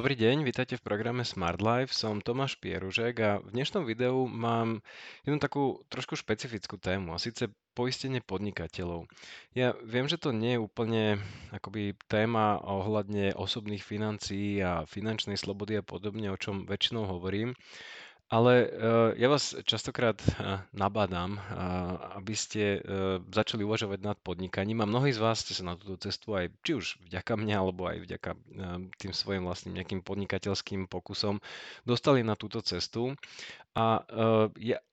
Dobrý deň, vítajte v programe Smart Life. Som Tomáš Pieružek a v dnešnom videu mám jednu takú trošku špecifickú tému a síce poistenie podnikateľov. Ja viem, že to nie je úplne akoby téma ohľadne osobných financií a finančnej slobody a podobne, o čom väčšinou hovorím, ale uh, ja vás častokrát uh, nabádam, uh, aby ste začali uvažovať nad podnikaním a mnohí z vás ste sa na túto cestu aj, či už vďaka mne, alebo aj vďaka tým svojim vlastným nejakým podnikateľským pokusom dostali na túto cestu. A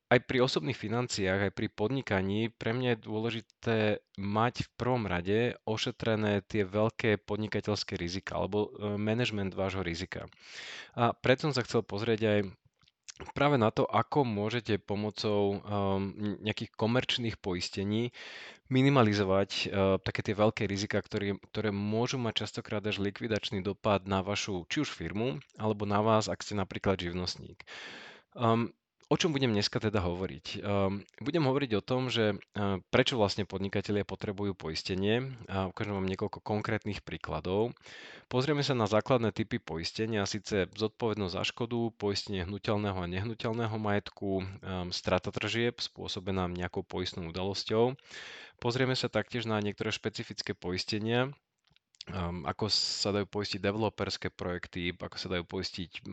aj pri osobných financiách, aj pri podnikaní, pre mňa je dôležité mať v prvom rade ošetrené tie veľké podnikateľské rizika alebo management vášho rizika. A preto som sa chcel pozrieť aj práve na to, ako môžete pomocou um, nejakých komerčných poistení minimalizovať uh, také tie veľké rizika, ktoré, ktoré môžu mať častokrát až likvidačný dopad na vašu či už firmu, alebo na vás, ak ste napríklad živnostník. Um, O čom budem dneska teda hovoriť? Um, budem hovoriť o tom, že uh, prečo vlastne podnikatelia potrebujú poistenie. A ukážem vám niekoľko konkrétnych príkladov. Pozrieme sa na základné typy poistenia, síce zodpovednosť za škodu, poistenie hnutelného a nehnuteľného majetku, um, strata tržieb spôsobená nejakou poistnou udalosťou. Pozrieme sa taktiež na niektoré špecifické poistenia, um, ako sa dajú poistiť developerské projekty, ako sa dajú poistiť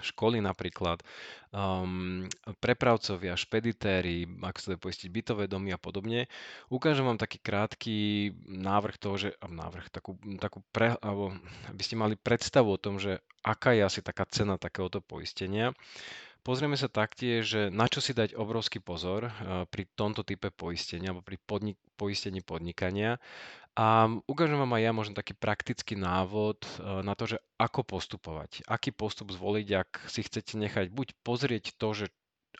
školy napríklad, um, prepravcovia, špeditéry, ako sa dajú poistiť bytové domy a podobne. Ukážem vám taký krátky návrh toho, že, návrh, takú, takú pre, alebo aby ste mali predstavu o tom, že aká je asi taká cena takéhoto poistenia. Pozrieme sa taktiež, že na čo si dať obrovský pozor uh, pri tomto type poistenia alebo pri podnik- poistení podnikania a ukážem vám aj ja možno taký praktický návod eh, na to, že ako postupovať. Aký postup zvoliť, ak si chcete nechať buď pozrieť to, že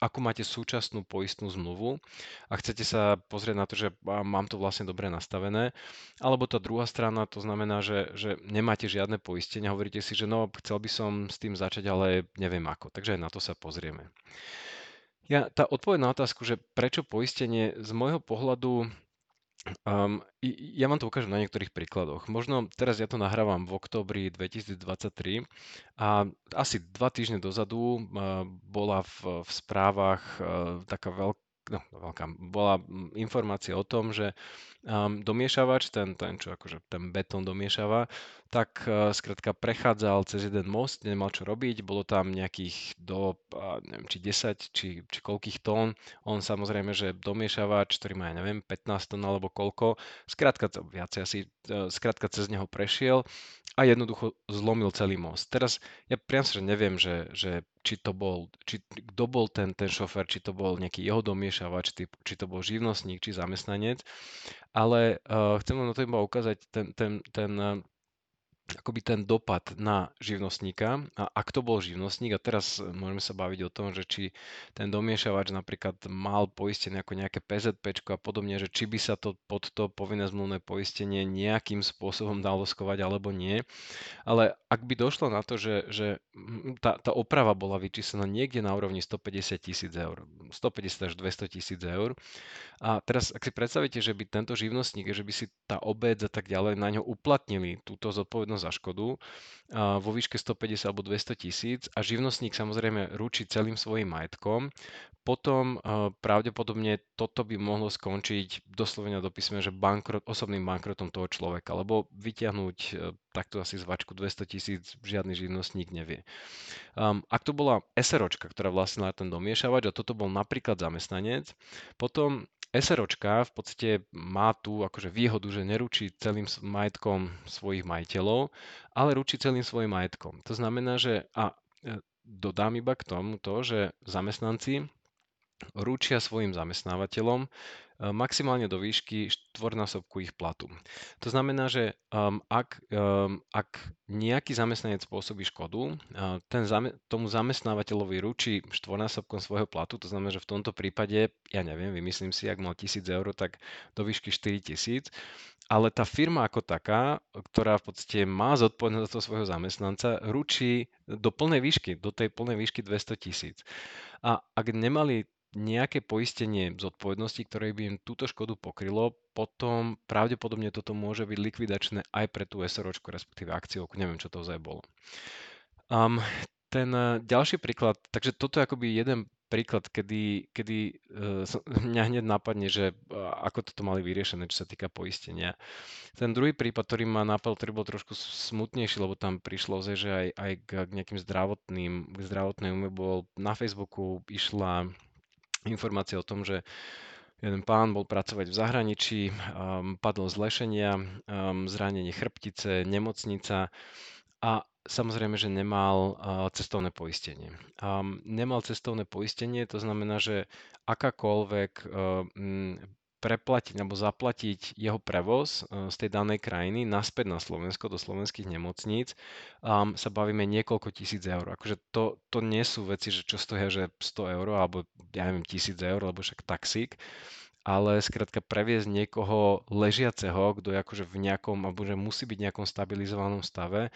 ako máte súčasnú poistnú zmluvu a chcete sa pozrieť na to, že mám to vlastne dobre nastavené, alebo tá druhá strana, to znamená, že, že nemáte žiadne poistenie, hovoríte si, že no, chcel by som s tým začať, ale neviem ako. Takže aj na to sa pozrieme. Ja, tá odpoveď na otázku, že prečo poistenie z môjho pohľadu Um, ja vám to ukážem na niektorých príkladoch. Možno teraz ja to nahrávam v októbri 2023 a asi dva týždne dozadu uh, bola v, v správach uh, taká veľká no, veľká, bola informácia o tom, že um, domiešavač, ten, ten, čo akože ten betón domiešava, tak uh, skrátka prechádzal cez jeden most, nemal čo robiť, bolo tam nejakých do, uh, neviem, či 10, či, či koľkých tón. On samozrejme, že domiešavač, ktorý má, ja neviem, 15 tón alebo koľko, skrátka, viacej asi, uh, skrátka cez neho prešiel a jednoducho zlomil celý most. Teraz ja priam sa, že neviem, že, že či to bol, či, kto bol ten, ten šofer, či to bol nejaký jeho domiešavač, či to bol živnostník, či zamestnanec, ale uh, chcem vám na to iba ukázať ten, ten, ten, akoby ten dopad na živnostníka a ak to bol živnostník a teraz môžeme sa baviť o tom, že či ten domiešavač napríklad mal poistené ako nejaké PZP a podobne, že či by sa to pod to povinné zmluvné poistenie nejakým spôsobom dalo skovať alebo nie. Ale ak by došlo na to, že, že tá, tá oprava bola vyčíslená niekde na úrovni 150 tisíc eur, 150 až 200 tisíc eur a teraz ak si predstavíte, že by tento živnostník, že by si tá obec a tak ďalej na ňo uplatnili túto zodpovednosť zodpovednosť za škodu vo výške 150 alebo 200 tisíc a živnostník samozrejme ručí celým svojim majetkom, potom pravdepodobne toto by mohlo skončiť doslovene do písme, že bankrot, osobným bankrotom toho človeka, lebo vyťahnuť e, takto asi zvačku 200 tisíc žiadny živnostník nevie. Um, ak to bola SROčka, ktorá vlastnila ten domiešavač a toto bol napríklad zamestnanec, potom SROčka v podstate má tu akože výhodu, že neručí celým majetkom svojich majiteľov, ale ručí celým svojim majetkom. To znamená, že a e, dodám iba k tomu to, že zamestnanci ručia svojim zamestnávateľom maximálne do výšky štvornásobku ich platu. To znamená, že um, ak, um, ak nejaký zamestnanec spôsobí škodu, uh, ten zame, tomu zamestnávateľovi ručí štvornásobkom svojho platu, to znamená, že v tomto prípade, ja neviem, vymyslím si, ak mal 1000 eur, tak do výšky 4000, ale tá firma ako taká, ktorá v podstate má zodpovednosť za svojho zamestnanca, ručí do plnej výšky, do tej plnej výšky 200 tisíc. A ak nemali nejaké poistenie zodpovednosti, ktoré by im túto škodu pokrylo, potom pravdepodobne toto môže byť likvidačné aj pre tú SROčku, respektíve akciovku, neviem, čo to ozaj bolo. Um, ten eh, ďalší príklad, takže toto je akoby jeden príklad, kedy, kedy uh, mňa hneď napadne, že uh, ako toto mali vyriešené, čo sa týka poistenia. Ten druhý prípad, ktorý ma napadol, ktorý bol trošku smutnejší, lebo tam prišlo že aj, aj k, nejakým zdravotným, k zdravotnej bol na Facebooku išla informácia o tom, že jeden pán bol pracovať v zahraničí, um, padol z lešenia, um, zranenie chrbtice, nemocnica a samozrejme, že nemal cestovné poistenie. Nemal cestovné poistenie, to znamená, že akákoľvek preplatiť alebo zaplatiť jeho prevoz z tej danej krajiny naspäť na Slovensko, do slovenských nemocníc, um, sa bavíme niekoľko tisíc eur. Akože to, to nie sú veci, že čo stoja, že 100 eur alebo ja neviem, tisíc eur, lebo však taxík ale skrátka previesť niekoho ležiaceho, kto je akože v nejakom, alebo že musí byť v nejakom stabilizovanom stave,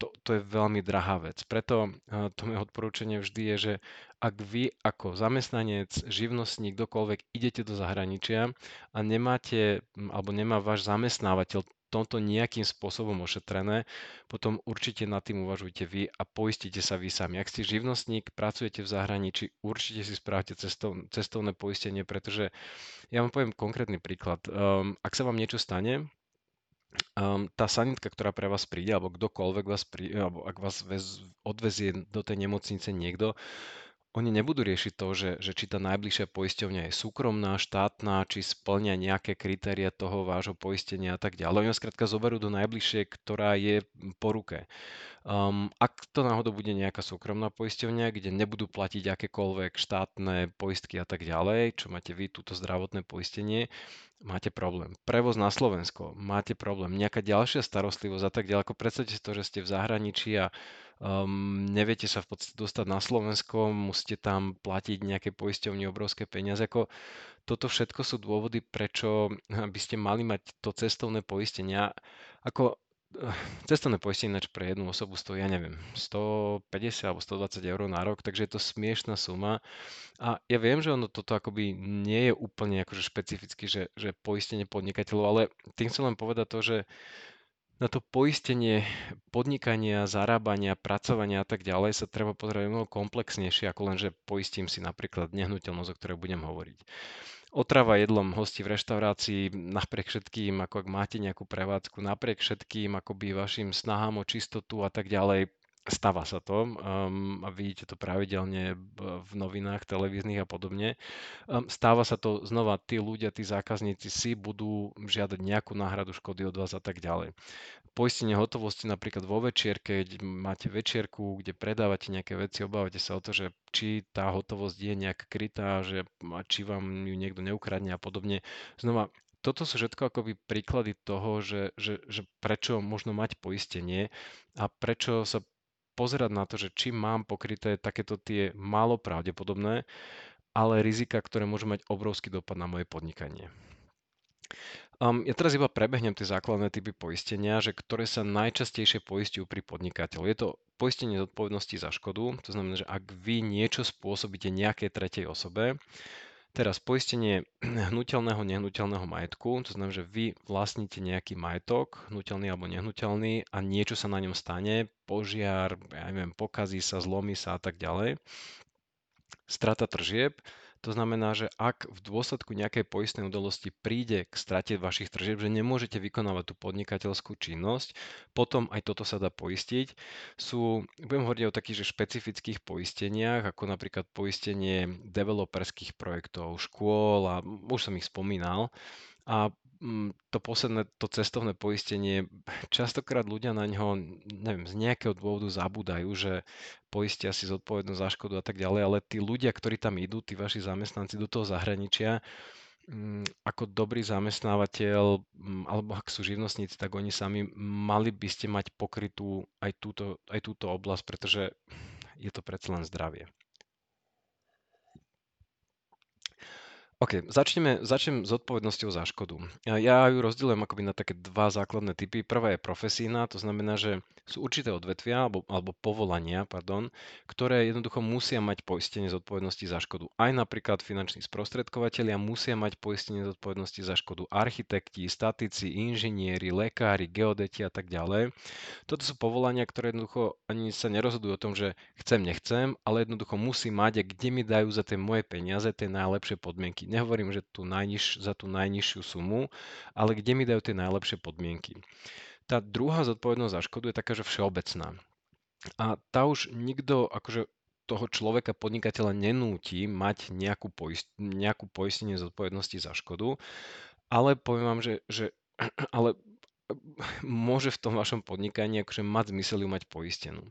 to, to je veľmi drahá vec. Preto to moje odporúčanie vždy je, že ak vy ako zamestnanec, živnostník, kdokoľvek idete do zahraničia a nemáte, alebo nemá váš zamestnávateľ tomto nejakým spôsobom ošetrené, potom určite nad tým uvažujte vy a poistite sa vy sami. Ak ste živnostník, pracujete v zahraničí, určite si správte cestov, cestovné poistenie, pretože ja vám poviem konkrétny príklad. Um, ak sa vám niečo stane, um, tá sanitka, ktorá pre vás príde, alebo kdokoľvek vás príde, alebo ak vás vez, odvezie do tej nemocnice niekto, oni nebudú riešiť to, že, že či tá najbližšia poisťovňa je súkromná, štátna, či splňa nejaké kritéria toho vášho poistenia a tak ďalej. Oni skrátka zoberú do najbližšie, ktorá je po ruke. Um, ak to náhodou bude nejaká súkromná poisťovňa, kde nebudú platiť akékoľvek štátne poistky a tak ďalej, čo máte vy, túto zdravotné poistenie, máte problém. Prevoz na Slovensko, máte problém. Nejaká ďalšia starostlivosť a tak ďalej. Predstavte si to, že ste v zahraničí a um, neviete sa v podstate dostať na Slovensko, musíte tam platiť nejaké poisťovne obrovské peniaze. Ako toto všetko sú dôvody, prečo by ste mali mať to cestovné poistenie. Ako Cestovné poistenie pre jednu osobu stojí, ja neviem, 150 alebo 120 eur na rok, takže je to smiešná suma. A ja viem, že ono toto akoby nie je úplne akože špecificky, že, že poistenie podnikateľov, ale tým chcem len povedať to, že na to poistenie podnikania, zarábania, pracovania a tak ďalej sa treba pozerať mnoho komplexnejšie, ako len, že poistím si napríklad nehnuteľnosť, o ktorej budem hovoriť. Otrava jedlom hostí v reštaurácii napriek všetkým, ako ak máte nejakú prevádzku, napriek všetkým akoby vašim snahám o čistotu a tak ďalej, Stáva sa to um, a vidíte to pravidelne v novinách, televíznych a podobne. Um, stáva sa to znova, tí ľudia, tí zákazníci si budú žiadať nejakú náhradu škody od vás a tak ďalej. Poistenie hotovosti napríklad vo večierke, keď máte večierku, kde predávate nejaké veci, obávate sa o to, že či tá hotovosť je nejak krytá, že či vám ju niekto neukradne a podobne. Znova, toto sú všetko akoby príklady toho, že, že, že prečo možno mať poistenie a prečo sa pozerať na to, že či mám pokryté takéto tie málo pravdepodobné, ale rizika, ktoré môžu mať obrovský dopad na moje podnikanie. Um, ja teraz iba prebehnem tie základné typy poistenia, že ktoré sa najčastejšie poistujú pri podnikateľu. Je to poistenie zodpovednosti za škodu, to znamená, že ak vy niečo spôsobíte nejakej tretej osobe, Teraz poistenie hnutelného, nehnuteľného majetku, to znamená, že vy vlastníte nejaký majetok, hnutelný alebo nehnuteľný a niečo sa na ňom stane, požiar, ja neviem, pokazí sa, zlomí sa a tak ďalej. Strata tržieb, to znamená, že ak v dôsledku nejakej poistnej udalosti príde k strate vašich tržieb, že nemôžete vykonávať tú podnikateľskú činnosť, potom aj toto sa dá poistiť. Sú, budem hovoriť o takých že špecifických poisteniach, ako napríklad poistenie developerských projektov, škôl a už som ich spomínal. A to posledné, to cestovné poistenie, častokrát ľudia na ňo, neviem, z nejakého dôvodu zabúdajú, že poistia si zodpovednosť za škodu a tak ďalej, ale tí ľudia, ktorí tam idú, tí vaši zamestnanci do toho zahraničia, ako dobrý zamestnávateľ, alebo ak sú živnostníci, tak oni sami mali by ste mať pokrytú aj túto, aj túto oblasť, pretože je to predsa len zdravie. OK, začneme, začnem s zodpovednosťou za škodu. Ja ju rozdielujem akoby na také dva základné typy. Prvá je profesína, to znamená, že sú určité odvetvia alebo, alebo povolania, pardon, ktoré jednoducho musia mať poistenie zodpovednosti za škodu. Aj napríklad finanční sprostredkovateľia musia mať poistenie zodpovednosti za škodu. Architekti, statici, inžinieri, lekári, geodeti a tak ďalej. Toto sú povolania, ktoré jednoducho ani sa nerozhodujú o tom, že chcem, nechcem, ale jednoducho musí mať a kde mi dajú za tie moje peniaze tie najlepšie podmienky. Nehovorím, že tú najniž, za tú najnižšiu sumu, ale kde mi dajú tie najlepšie podmienky. Tá druhá zodpovednosť za škodu je taká, že všeobecná. A tá už nikto akože toho človeka, podnikateľa nenúti mať nejakú, poist, nejakú poistenie zodpovednosti za škodu, ale poviem vám, že, že ale môže v tom vašom podnikaní akože mať zmysel ju mať poistenú.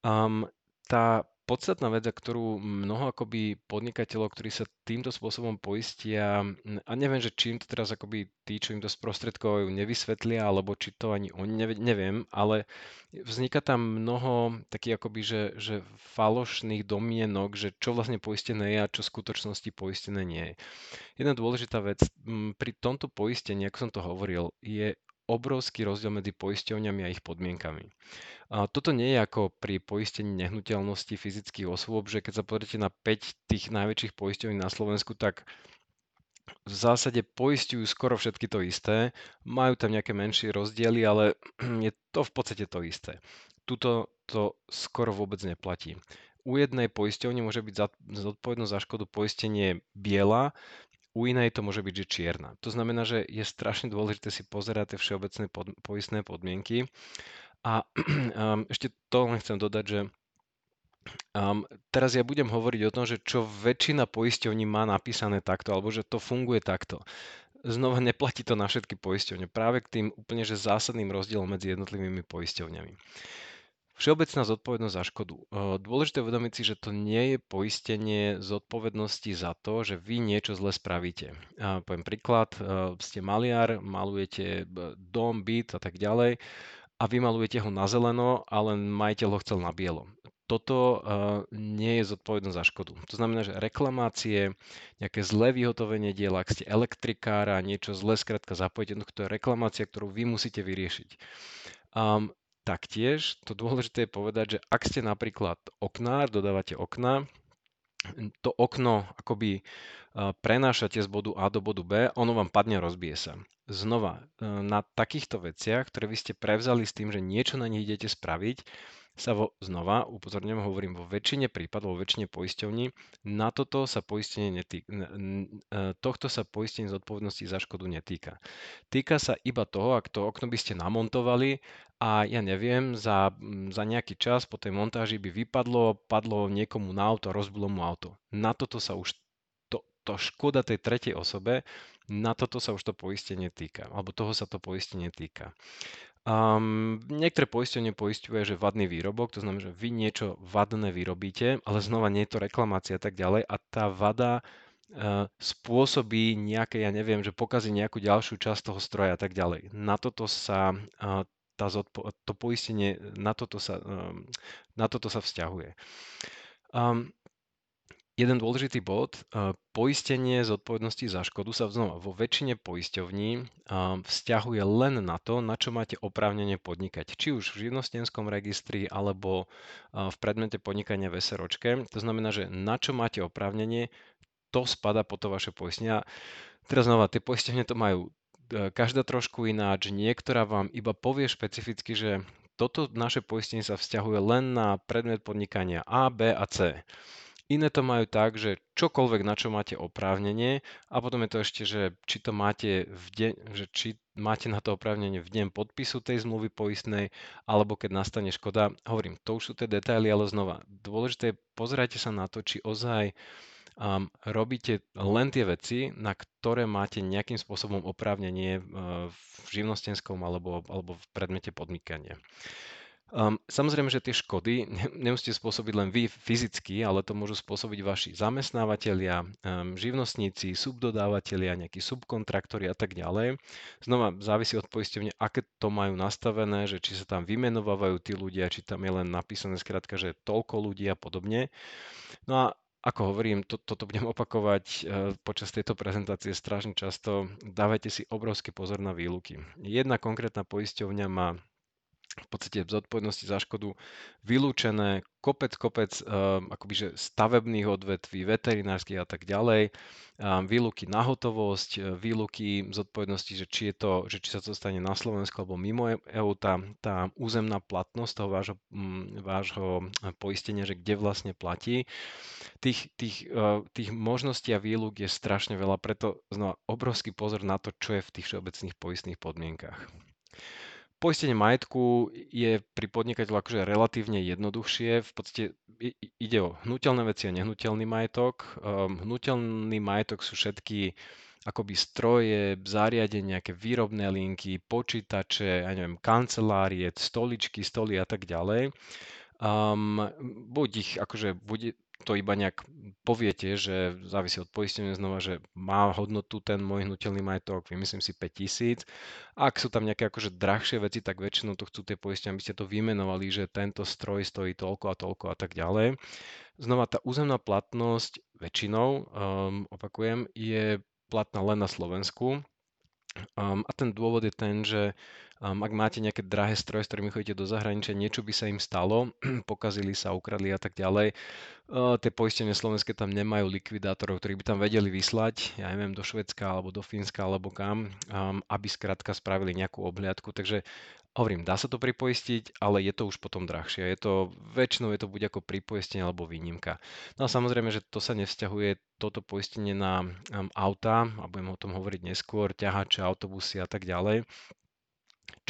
Um, tá podstatná vec, ktorú mnoho akoby podnikateľov, ktorí sa týmto spôsobom poistia, a neviem, že čím to teraz akoby tí, čo im to sprostredkovajú, nevysvetlia, alebo či to ani oni neviem, ale vzniká tam mnoho takých akoby, že, že falošných domienok, že čo vlastne poistené je a čo v skutočnosti poistené nie je. Jedna dôležitá vec, pri tomto poistení, ako som to hovoril, je obrovský rozdiel medzi poisťovňami a ich podmienkami. A toto nie je ako pri poistení nehnuteľnosti fyzických osôb, že keď sa pozrite na 5 tých najväčších poisťovní na Slovensku, tak v zásade poistujú skoro všetky to isté. Majú tam nejaké menšie rozdiely, ale je to v podstate to isté. Tuto to skoro vôbec neplatí. U jednej poisťovne môže byť zodpovednosť za škodu poistenie biela, u inej to môže byť, že čierna. To znamená, že je strašne dôležité si pozerať tie všeobecné pod, poistné podmienky. A um, ešte to len chcem dodať, že um, teraz ja budem hovoriť o tom, že čo väčšina poisťovní má napísané takto, alebo že to funguje takto. Znova neplatí to na všetky poisťovne. Práve k tým úplne že zásadným rozdielom medzi jednotlivými poisťovňami. Všeobecná zodpovednosť za škodu. Dôležité uvedomiť si, že to nie je poistenie zodpovednosti za to, že vy niečo zle spravíte. Poviem príklad, ste maliar, malujete dom, byt a tak ďalej a vy malujete ho na zeleno, ale majiteľ ho chcel na bielo. Toto nie je zodpovednosť za škodu. To znamená, že reklamácie, nejaké zlé vyhotovenie diela, ak ste elektrikára, niečo zle skrátka zapojíte, to je reklamácia, ktorú vy musíte vyriešiť. Um, Taktiež to dôležité je povedať, že ak ste napríklad oknár, dodávate okna, to okno akoby prenášate z bodu A do bodu B, ono vám padne a rozbije sa. Znova, na takýchto veciach, ktoré vy ste prevzali s tým, že niečo na nich idete spraviť, sa vo, znova upozorňujem, hovorím vo väčšine prípadov, vo väčšine poisťovní, na toto sa poistenie netýka, e, tohto sa poistenie zodpovednosti za škodu netýka. Týka sa iba toho, ak to okno by ste namontovali a ja neviem, za, za nejaký čas po tej montáži by vypadlo, padlo niekomu na auto rozbilo mu auto. Na toto sa už to, to škoda tej tretej osobe, na toto sa už to poistenie týka, alebo toho sa to poistenie týka. Um, niektoré poistenie poistuje, že vadný výrobok, to znamená, že vy niečo vadné vyrobíte, ale znova nie je to reklamácia a tak ďalej a tá vada uh, spôsobí nejaké, ja neviem, že pokazí nejakú ďalšiu časť toho stroja a tak ďalej. Na toto sa uh, tá zodpo- to poistenie, na toto sa, um, na toto sa vzťahuje. Um, Jeden dôležitý bod, poistenie zodpovednosti za škodu sa znova vo väčšine poisťovní vzťahuje len na to, na čo máte oprávnenie podnikať. Či už v živnostenskom registri alebo v predmete podnikania v SROčke. To znamená, že na čo máte oprávnenie, to spada po to vaše poistenie. Teraz znova, tie poistenie to majú e, každá trošku ináč. Niektorá vám iba povie špecificky, že toto naše poistenie sa vzťahuje len na predmet podnikania A, B a C. Iné to majú tak, že čokoľvek, na čo máte oprávnenie a potom je to ešte, že či to máte v deň, že či máte na to oprávnenie v deň podpisu tej zmluvy poistnej, alebo keď nastane škoda. Hovorím, to už sú tie detaily, ale znova, dôležité je pozerajte sa na to, či ozaj um, robíte len tie veci, na ktoré máte nejakým spôsobom oprávnenie uh, v živnostenskom alebo, alebo v predmete podnikania. Um, samozrejme, že tie škody nemusíte spôsobiť len vy fyzicky, ale to môžu spôsobiť vaši zamestnávateľia, um, živnostníci, subdodávateľia, nejakí subkontraktori a tak ďalej. Znova závisí od poisťovne, aké to majú nastavené, že či sa tam vymenovávajú tí ľudia, či tam je len napísané skrátka, že toľko ľudí a podobne. No a ako hovorím, to, toto budem opakovať uh, počas tejto prezentácie strašne často. Dávajte si obrovský pozor na výluky. Jedna konkrétna poisťovňa má v podstate zodpovednosti za škodu vylúčené kopec, kopec um, akoby stavebných odvetví, veterinárskych a tak ďalej, um, výluky na hotovosť, e, výluky zodpovednosti, že či, je to, že či sa to stane na Slovensku alebo mimo EU, tá, tá územná platnosť toho vášho, um, vášho poistenia, že kde vlastne platí. Tých, tých, uh, tých možností a výluk je strašne veľa, preto znova obrovský pozor na to, čo je v tých všeobecných poistných podmienkach. Poistenie majetku je pri podnikateľu akože relatívne jednoduchšie. V podstate ide o hnutelné veci a nehnuteľný majetok. Um, hnutelný majetok sú všetky akoby stroje, zariadenia, nejaké výrobné linky, počítače, ja neviem, kancelárie, stoličky, stoly a tak ďalej. Um, buď ich akože bude, to iba nejak poviete, že závisí od poistenia znova, že má hodnotu ten môj hnutelný majetok, vymyslím si 5000. Ak sú tam nejaké akože drahšie veci, tak väčšinou to chcú tie poistenia, aby ste to vymenovali, že tento stroj stojí toľko a toľko a tak ďalej. Znova tá územná platnosť väčšinou, um, opakujem, je platná len na Slovensku. Um, a ten dôvod je ten, že um, ak máte nejaké drahé stroje, s ktorými chodíte do zahraničia, niečo by sa im stalo, pokazili sa, ukradli a tak ďalej, uh, tie poistenie slovenské tam nemajú likvidátorov, ktorí by tam vedeli vyslať, ja neviem, do Švedska alebo do Fínska alebo kam, um, aby skrátka spravili nejakú obhliadku. Takže Hovorím, dá sa to pripoistiť, ale je to už potom drahšie. Je to, väčšinou je to buď ako pripoistenie alebo výnimka. No a samozrejme, že to sa nevzťahuje toto poistenie na um, auta, a budem o tom hovoriť neskôr, ťahače, autobusy a tak ďalej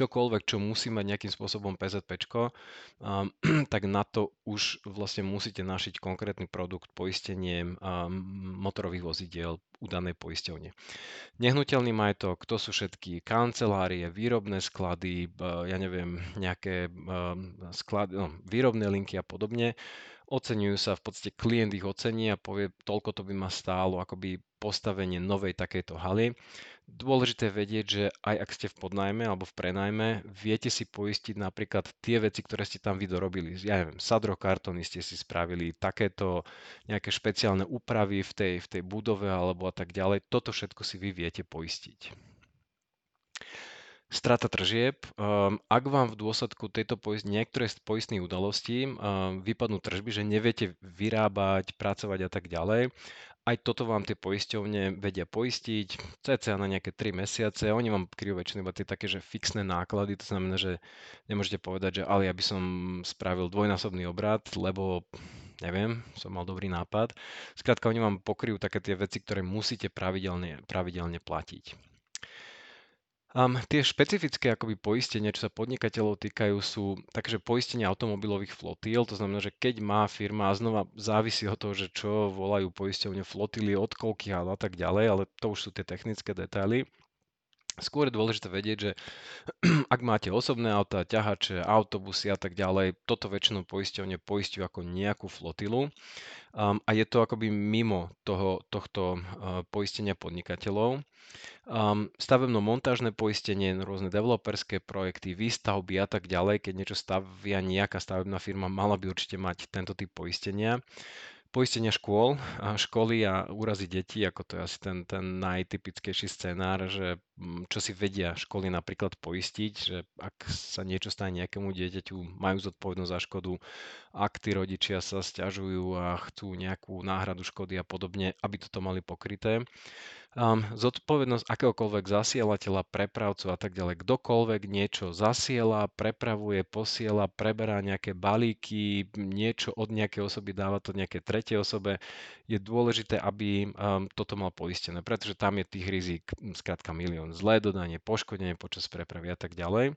čokoľvek, čo musí mať nejakým spôsobom PZP, um, tak na to už vlastne musíte našiť konkrétny produkt poistenie um, motorových vozidiel u danej poisťovne. Nehnuteľný majetok, to sú všetky kancelárie, výrobné sklady, ja neviem, nejaké um, sklady, no, výrobné linky a podobne. Oceňujú sa, v podstate klient ich ocení a povie, toľko to by ma stálo akoby postavenie novej takejto haly. Dôležité vedieť, že aj ak ste v podnajme alebo v prenajme, viete si poistiť napríklad tie veci, ktoré ste tam vy dorobili. Ja neviem, sadro kartóny ste si spravili, takéto nejaké špeciálne úpravy v tej, v tej budove alebo a tak ďalej. Toto všetko si vy viete poistiť. Strata tržieb. Um, ak vám v dôsledku tejto poist- niektoré z poistných udalostí um, vypadnú tržby, že neviete vyrábať, pracovať a tak ďalej, aj toto vám tie poisťovne vedia poistiť, cca na nejaké 3 mesiace. Oni vám kryjú väčšinou iba tie také, že fixné náklady, to znamená, že nemôžete povedať, že ale ja by som spravil dvojnásobný obrad, lebo neviem, som mal dobrý nápad. Skrátka, oni vám pokryjú také tie veci, ktoré musíte pravidelne, pravidelne platiť. Um, tie špecifické akoby poistenia, čo sa podnikateľov týkajú, sú takže poistenie automobilových flotíl, to znamená, že keď má firma, a znova závisí od toho, že čo volajú poisťovne flotily, od koľkých a tak ďalej, ale to už sú tie technické detaily. Skôr je dôležité vedieť, že ak máte osobné auta, ťahače, autobusy a tak ďalej, toto väčšinou poisťovne poisťujú ako nejakú flotilu um, a je to akoby mimo toho, tohto uh, poistenia podnikateľov. Um, stavebno-montážne poistenie, rôzne developerské projekty, výstavby a tak ďalej. Keď niečo stavia nejaká stavebná firma, mala by určite mať tento typ poistenia. Poistenia škôl, školy a úrazy detí, ako to je asi ten, ten najtypickejší scenár, že mm, čo si vedia školy napríklad poistiť, že ak sa niečo stane nejakému dieťaťu, majú zodpovednosť za škodu, ak tí rodičia sa stiažujú a chcú nejakú náhradu škody a podobne, aby toto mali pokryté um, zodpovednosť akéhokoľvek zasielateľa, prepravcu a tak ďalej. Kdokoľvek niečo zasiela, prepravuje, posiela, preberá nejaké balíky, niečo od nejakej osoby dáva to nejaké tretej osobe, je dôležité, aby um, toto mal poistené, pretože tam je tých rizik skrátka milión. Zlé dodanie, poškodenie počas prepravy a tak ďalej.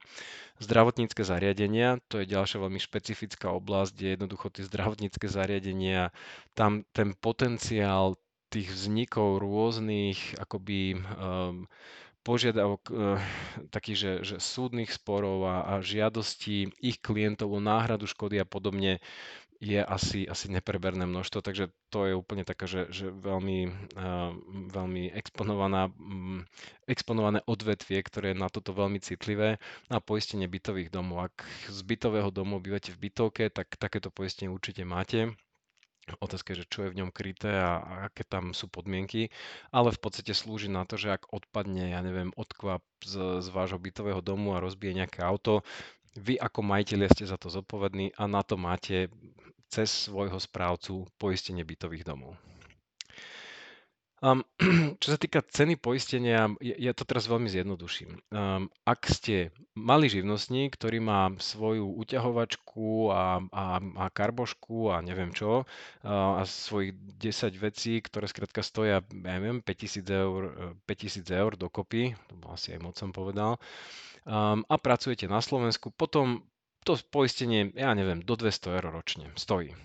Zdravotnícke zariadenia, to je ďalšia veľmi špecifická oblasť, kde jednoducho tie zdravotnícke zariadenia, tam ten potenciál tých vznikov rôznych akoby um, požiadavok uh, takých, že, že súdnych sporov a, a žiadostí ich klientov o náhradu škody a podobne je asi, asi nepreberné množstvo, takže to je úplne taká, že, že veľmi, uh, veľmi exponovaná, um, exponované odvetvie, ktoré je na toto veľmi citlivé. Na poistenie bytových domov. Ak z bytového domu bývate v bytovke, tak takéto poistenie určite máte Otázka že čo je v ňom kryté a, a aké tam sú podmienky, ale v podstate slúži na to, že ak odpadne, ja neviem, odkvap z, z vášho bytového domu a rozbije nejaké auto, vy ako majiteľia ste za to zodpovední a na to máte cez svojho správcu poistenie bytových domov. Um, čo sa týka ceny poistenia, ja, to teraz veľmi zjednoduším. Um, ak ste malý živnostník, ktorý má svoju uťahovačku a, a, a karbošku a neviem čo, a, a svojich 10 vecí, ktoré skrátka stoja, ja neviem, 5000 eur, 5000 eur dokopy, to bol asi aj moc som povedal, um, a pracujete na Slovensku, potom to poistenie, ja neviem, do 200 eur ročne stojí.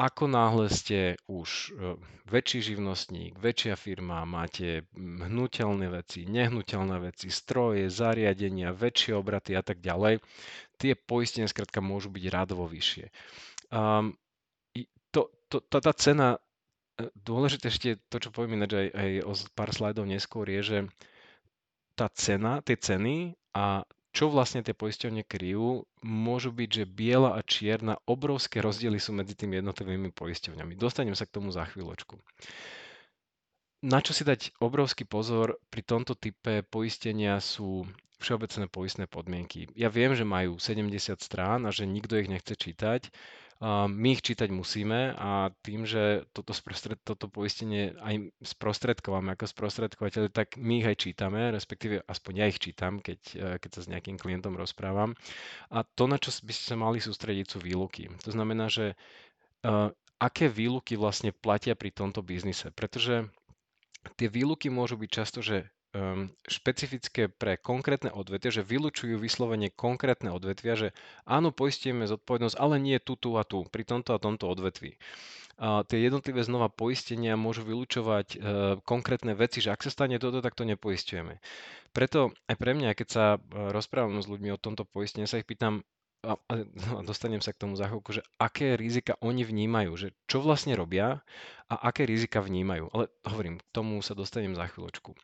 Ako náhle ste už e, väčší živnostník, väčšia firma, máte hnutelné veci, nehnuteľné veci, stroje, zariadenia, väčšie obraty a tak ďalej, tie poistenia skrátka môžu byť rádovo vyššie. Um, to, to, tá, tá cena, e, dôležité ešte to, čo poviem ináč aj, aj o pár slajdov neskôr, je, že tá cena, tie ceny a čo vlastne tie poisťovne kryjú, môžu byť, že biela a čierna, obrovské rozdiely sú medzi tými jednotlivými poisťovňami. Dostanem sa k tomu za chvíľočku. Na čo si dať obrovský pozor pri tomto type poistenia sú všeobecné poistné podmienky. Ja viem, že majú 70 strán a že nikto ich nechce čítať, my ich čítať musíme a tým, že toto, sprostred, toto poistenie aj sprostredkováme ako sprostredkovateľ, tak my ich aj čítame, respektíve aspoň ja ich čítam, keď, e, keď sa s nejakým klientom rozprávam. A to, na čo by ste sa mali sústrediť, sú výluky. To znamená, že uh, aké výluky vlastne platia pri tomto biznise, pretože tie výluky môžu byť často, že um, špecifické pre konkrétne odvetvia, že vylúčujú vyslovene konkrétne odvetvia, že áno, poistíme zodpovednosť, ale nie tu, tu a tu, pri tomto a tomto odvetví. A tie jednotlivé znova poistenia môžu vylúčovať uh, konkrétne veci, že ak sa stane toto, tak to nepoistujeme. Preto aj pre mňa, keď sa rozprávam s ľuďmi o tomto poistení, sa ich pýtam, a, a dostanem sa k tomu za chvíľku, že aké rizika oni vnímajú, že čo vlastne robia a aké rizika vnímajú. Ale hovorím, k tomu sa dostanem za chvíľočku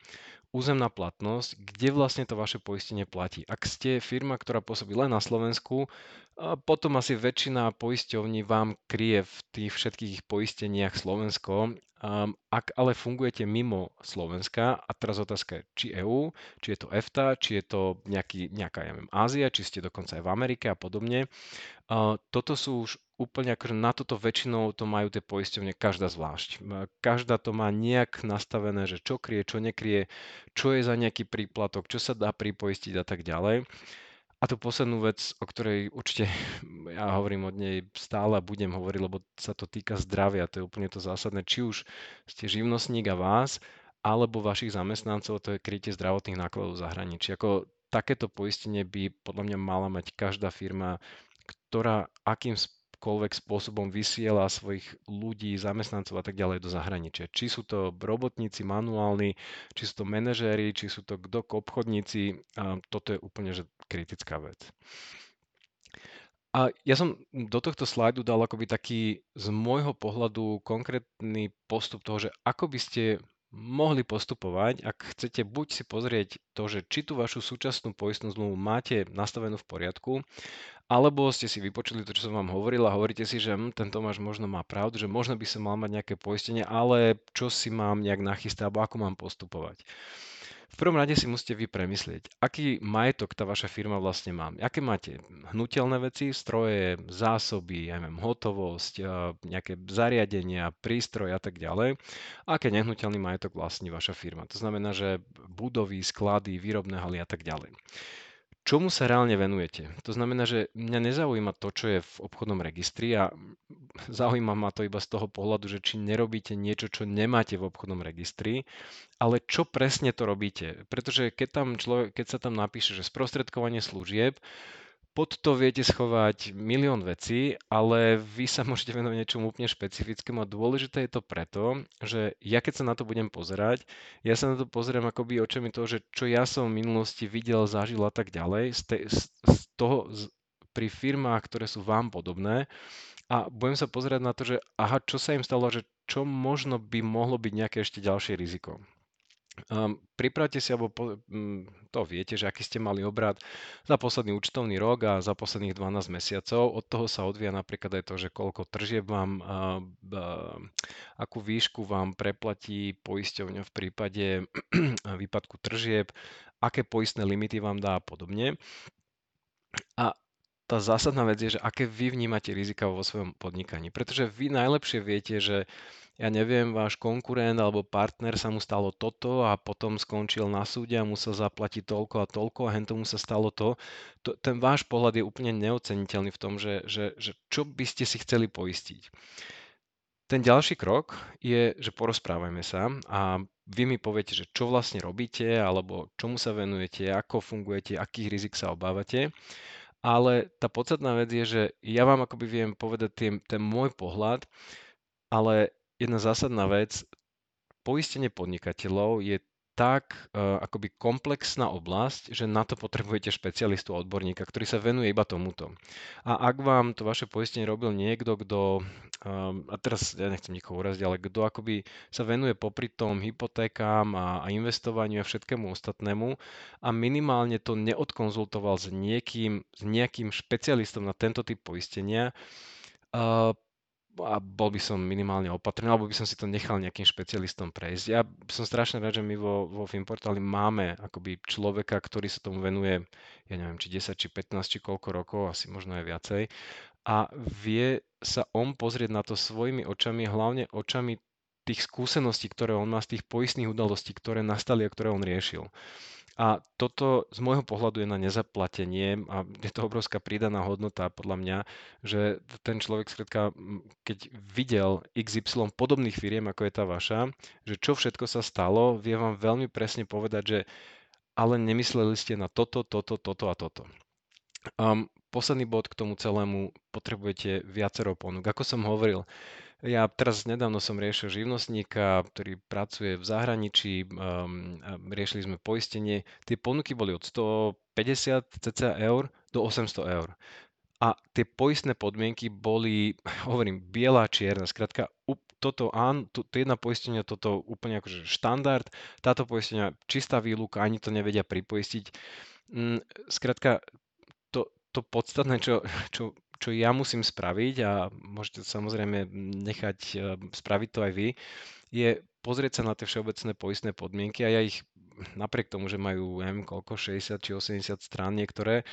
územná platnosť, kde vlastne to vaše poistenie platí. Ak ste firma, ktorá pôsobí len na Slovensku, potom asi väčšina poisťovní vám kryje v tých všetkých poisteniach Slovensko. Ak ale fungujete mimo Slovenska, a teraz otázka je, či EU, či je to EFTA, či je to nejaký, nejaká, ja neviem, Ázia, či ste dokonca aj v Amerike a podobne, toto sú už úplne akože na toto väčšinou to majú tie poisťovne každá zvlášť. Každá to má nejak nastavené, že čo krie, čo nekrie, čo je za nejaký príplatok, čo sa dá pripoistiť a tak ďalej. A tú poslednú vec, o ktorej určite ja hovorím od nej stále budem hovoriť, lebo sa to týka zdravia, to je úplne to zásadné. Či už ste živnostník a vás, alebo vašich zamestnancov, to je krytie zdravotných nákladov v zahraničí. Ako takéto poistenie by podľa mňa mala mať každá firma, ktorá akým akýmkoľvek spôsobom vysiela svojich ľudí, zamestnancov a tak ďalej do zahraničia. Či sú to robotníci manuálni, či sú to manažéri, či sú to kto obchodníci, toto je úplne že kritická vec. A ja som do tohto slajdu dal akoby taký z môjho pohľadu konkrétny postup toho, že ako by ste mohli postupovať, ak chcete buď si pozrieť to, že či tú vašu súčasnú poistnú zmluvu máte nastavenú v poriadku, alebo ste si vypočuli to, čo som vám hovoril a hovoríte si, že hm, ten Tomáš možno má pravdu, že možno by som mal mať nejaké poistenie, ale čo si mám nejak nachystať, alebo ako mám postupovať. V prvom rade si musíte vy premyslieť, aký majetok tá vaša firma vlastne má. Aké máte hnutelné veci, stroje, zásoby, ja neviem, hotovosť, nejaké zariadenia, prístroje a tak ďalej. Aké nehnuteľný majetok vlastní vaša firma. To znamená, že budovy, sklady, výrobné haly a tak ďalej čomu sa reálne venujete. To znamená, že mňa nezaujíma to, čo je v obchodnom registri a zaujíma ma to iba z toho pohľadu, že či nerobíte niečo, čo nemáte v obchodnom registri, ale čo presne to robíte. Pretože keď, tam človek, keď sa tam napíše, že sprostredkovanie služieb, pod to viete schovať milión vecí, ale vy sa môžete venovať niečomu úplne špecifickému a dôležité je to preto, že ja keď sa na to budem pozerať, ja sa na to pozerám akoby očami toho, že čo ja som v minulosti videl, zažil a tak ďalej, z, te, z, z toho z, pri firmách, ktoré sú vám podobné a budem sa pozerať na to, že aha, čo sa im stalo, že čo možno by mohlo byť nejaké ešte ďalšie riziko. Um, pripravte si, alebo po, mm, to viete, že aký ste mali obrad za posledný účtovný rok a za posledných 12 mesiacov. Od toho sa odvíja napríklad aj to, že koľko tržieb vám, a, a, akú výšku vám preplatí poisťovňa v prípade výpadku tržieb, aké poistné limity vám dá a podobne. A tá zásadná vec je, že aké vy vnímate rizika vo svojom podnikaní. Pretože vy najlepšie viete, že ja neviem, váš konkurent alebo partner sa mu stalo toto a potom skončil na súde a musel zaplatiť toľko a toľko a tomu sa stalo to. to. Ten váš pohľad je úplne neoceniteľný v tom, že, že, že čo by ste si chceli poistiť. Ten ďalší krok je, že porozprávajme sa a vy mi poviete, že čo vlastne robíte, alebo čomu sa venujete, ako fungujete, akých rizik sa obávate. Ale tá podstatná vec je, že ja vám akoby viem povedať tým, ten môj pohľad, ale jedna zásadná vec, poistenie podnikateľov je tak uh, akoby komplexná oblasť, že na to potrebujete špecialistu odborníka, ktorý sa venuje iba tomuto. A ak vám to vaše poistenie robil niekto, kto, um, a teraz ja nechcem nikoho uraziť, ale kto akoby sa venuje popri tom hypotékám a, a investovaniu a všetkému ostatnému a minimálne to neodkonzultoval s niekým, s nejakým špecialistom na tento typ poistenia, uh, a bol by som minimálne opatrný, alebo by som si to nechal nejakým špecialistom prejsť. Ja som strašne rád, že my vo, vo Filmportáli máme akoby človeka, ktorý sa tomu venuje, ja neviem, či 10, či 15, či koľko rokov, asi možno aj viacej. A vie sa on pozrieť na to svojimi očami, hlavne očami tých skúseností, ktoré on má z tých poistných udalostí, ktoré nastali a ktoré on riešil. A toto z môjho pohľadu je na nezaplatenie a je to obrovská pridaná hodnota podľa mňa, že ten človek skrátka, keď videl XY podobných firiem, ako je tá vaša, že čo všetko sa stalo, vie vám veľmi presne povedať, že ale nemysleli ste na toto, toto, toto a toto. Um, posledný bod k tomu celému, potrebujete viacero ponúk. Ako som hovoril, ja teraz nedávno som riešil živnostníka, ktorý pracuje v zahraničí, um, riešili sme poistenie. Tie ponuky boli od 150 cca eur do 800 eur. A tie poistné podmienky boli, hovorím, biela čierna. Skrátka, toto áno, to, to jedna poistenia, toto úplne akože štandard, táto poistenia čistá výluka, ani to nevedia pripoistiť. Mm, skrátka, to, to podstatné, čo, čo čo ja musím spraviť a môžete samozrejme nechať e, spraviť to aj vy, je pozrieť sa na tie všeobecné poistné podmienky a ja ich napriek tomu, že majú neviem koľko, 60 či 80 strán niektoré,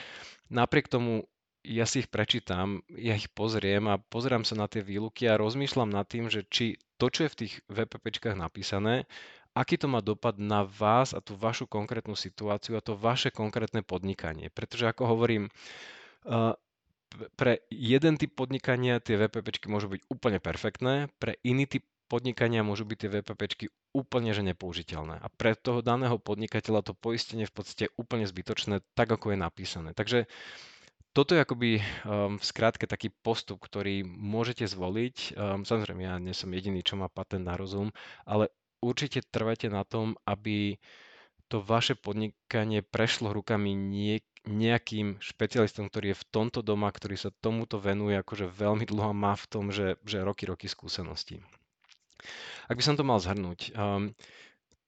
napriek tomu ja si ich prečítam, ja ich pozriem a pozerám sa na tie výluky a rozmýšľam nad tým, že či to, čo je v tých VPPčkách napísané, aký to má dopad na vás a tú vašu konkrétnu situáciu a to vaše konkrétne podnikanie. Pretože ako hovorím, e, pre jeden typ podnikania tie VPPčky môžu byť úplne perfektné, pre iný typ podnikania môžu byť tie VPPčky úplne že nepoužiteľné. A pre toho daného podnikateľa to poistenie v podstate úplne zbytočné, tak ako je napísané. Takže toto je akoby um, v skratke taký postup, ktorý môžete zvoliť. Um, samozrejme, ja nie som jediný, čo má patent na rozum, ale určite trvajte na tom, aby to vaše podnikanie prešlo rukami niek- nejakým špecialistom, ktorý je v tomto doma, ktorý sa tomuto venuje akože veľmi dlho a má v tom, že, že roky, roky skúseností. Ak by som to mal zhrnúť, um,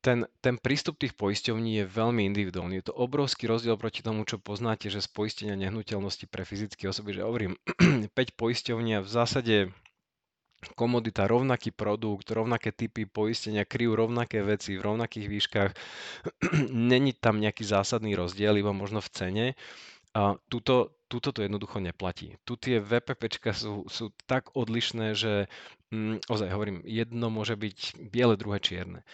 ten, ten prístup tých poisťovní je veľmi individuálny. Je to obrovský rozdiel proti tomu, čo poznáte, že z poistenia nehnuteľnosti pre fyzické osoby, že hovorím, 5 poisťovní a v zásade komodita, rovnaký produkt, rovnaké typy poistenia, kryjú rovnaké veci v rovnakých výškach. Není tam nejaký zásadný rozdiel, iba možno v cene. A tuto, tuto to jednoducho neplatí. Tu tie VPPčka sú, sú tak odlišné, že mm, ozaj hovorím, jedno môže byť biele, druhé čierne.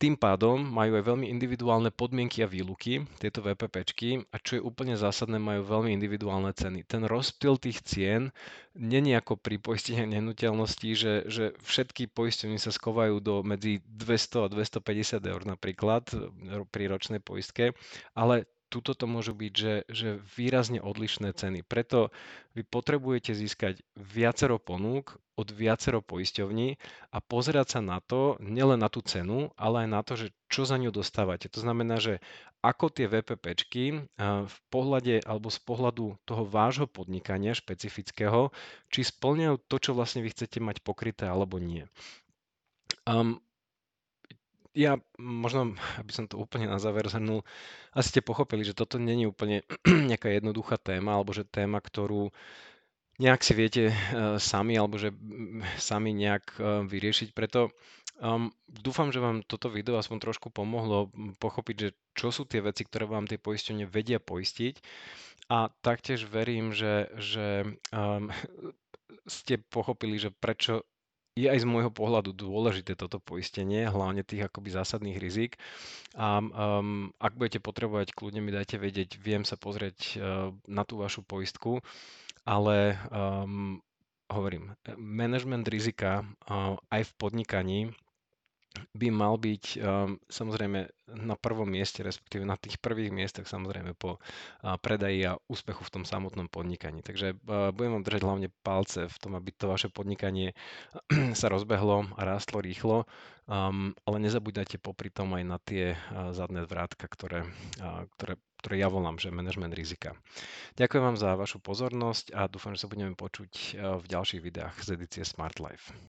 Tým pádom majú aj veľmi individuálne podmienky a výluky, tieto VPPčky, a čo je úplne zásadné, majú veľmi individuálne ceny. Ten rozptyl tých cien není ako pri poistení nehnuteľnosti, že, že všetky poistenie sa skovajú do medzi 200 a 250 eur napríklad pri ročnej poistke, ale tuto to môžu byť, že, že výrazne odlišné ceny. Preto vy potrebujete získať viacero ponúk od viacero poisťovní a pozerať sa na to, nielen na tú cenu, ale aj na to, že čo za ňu dostávate. To znamená, že ako tie VPPčky v pohľade alebo z pohľadu toho vášho podnikania špecifického, či splňajú to, čo vlastne vy chcete mať pokryté alebo nie. Um, Ja možno, aby som to úplne na záver zhrnul, asi ste pochopili, že toto není úplne nejaká jednoduchá téma, alebo že téma, ktorú nejak si viete eh, sami, alebo že mm, sami nejak eh, vyriešiť. Preto um, dúfam, že vám toto video aspoň trošku pomohlo mm, pochopiť, že čo sú tie veci, ktoré vám tie poistenie vedia poistiť. A taktiež verím, že, že um, ste pochopili, že prečo je aj z môjho pohľadu dôležité toto poistenie, hlavne tých akoby zásadných rizik. A um, ak budete potrebovať, kľudne mi dajte vedieť, viem sa pozrieť uh, na tú vašu poistku, ale um, hovorím, management rizika uh, aj v podnikaní by mal byť um, samozrejme na prvom mieste, respektíve na tých prvých miestach samozrejme po uh, predaji a úspechu v tom samotnom podnikaní. Takže uh, budem vám držať hlavne palce v tom, aby to vaše podnikanie sa rozbehlo a rástlo rýchlo, um, ale nezabúdajte popri tom aj na tie uh, zadné vrátka, ktoré, uh, ktoré, ktoré ja volám, že management rizika. Ďakujem vám za vašu pozornosť a dúfam, že sa budeme počuť v ďalších videách z edície Smart Life.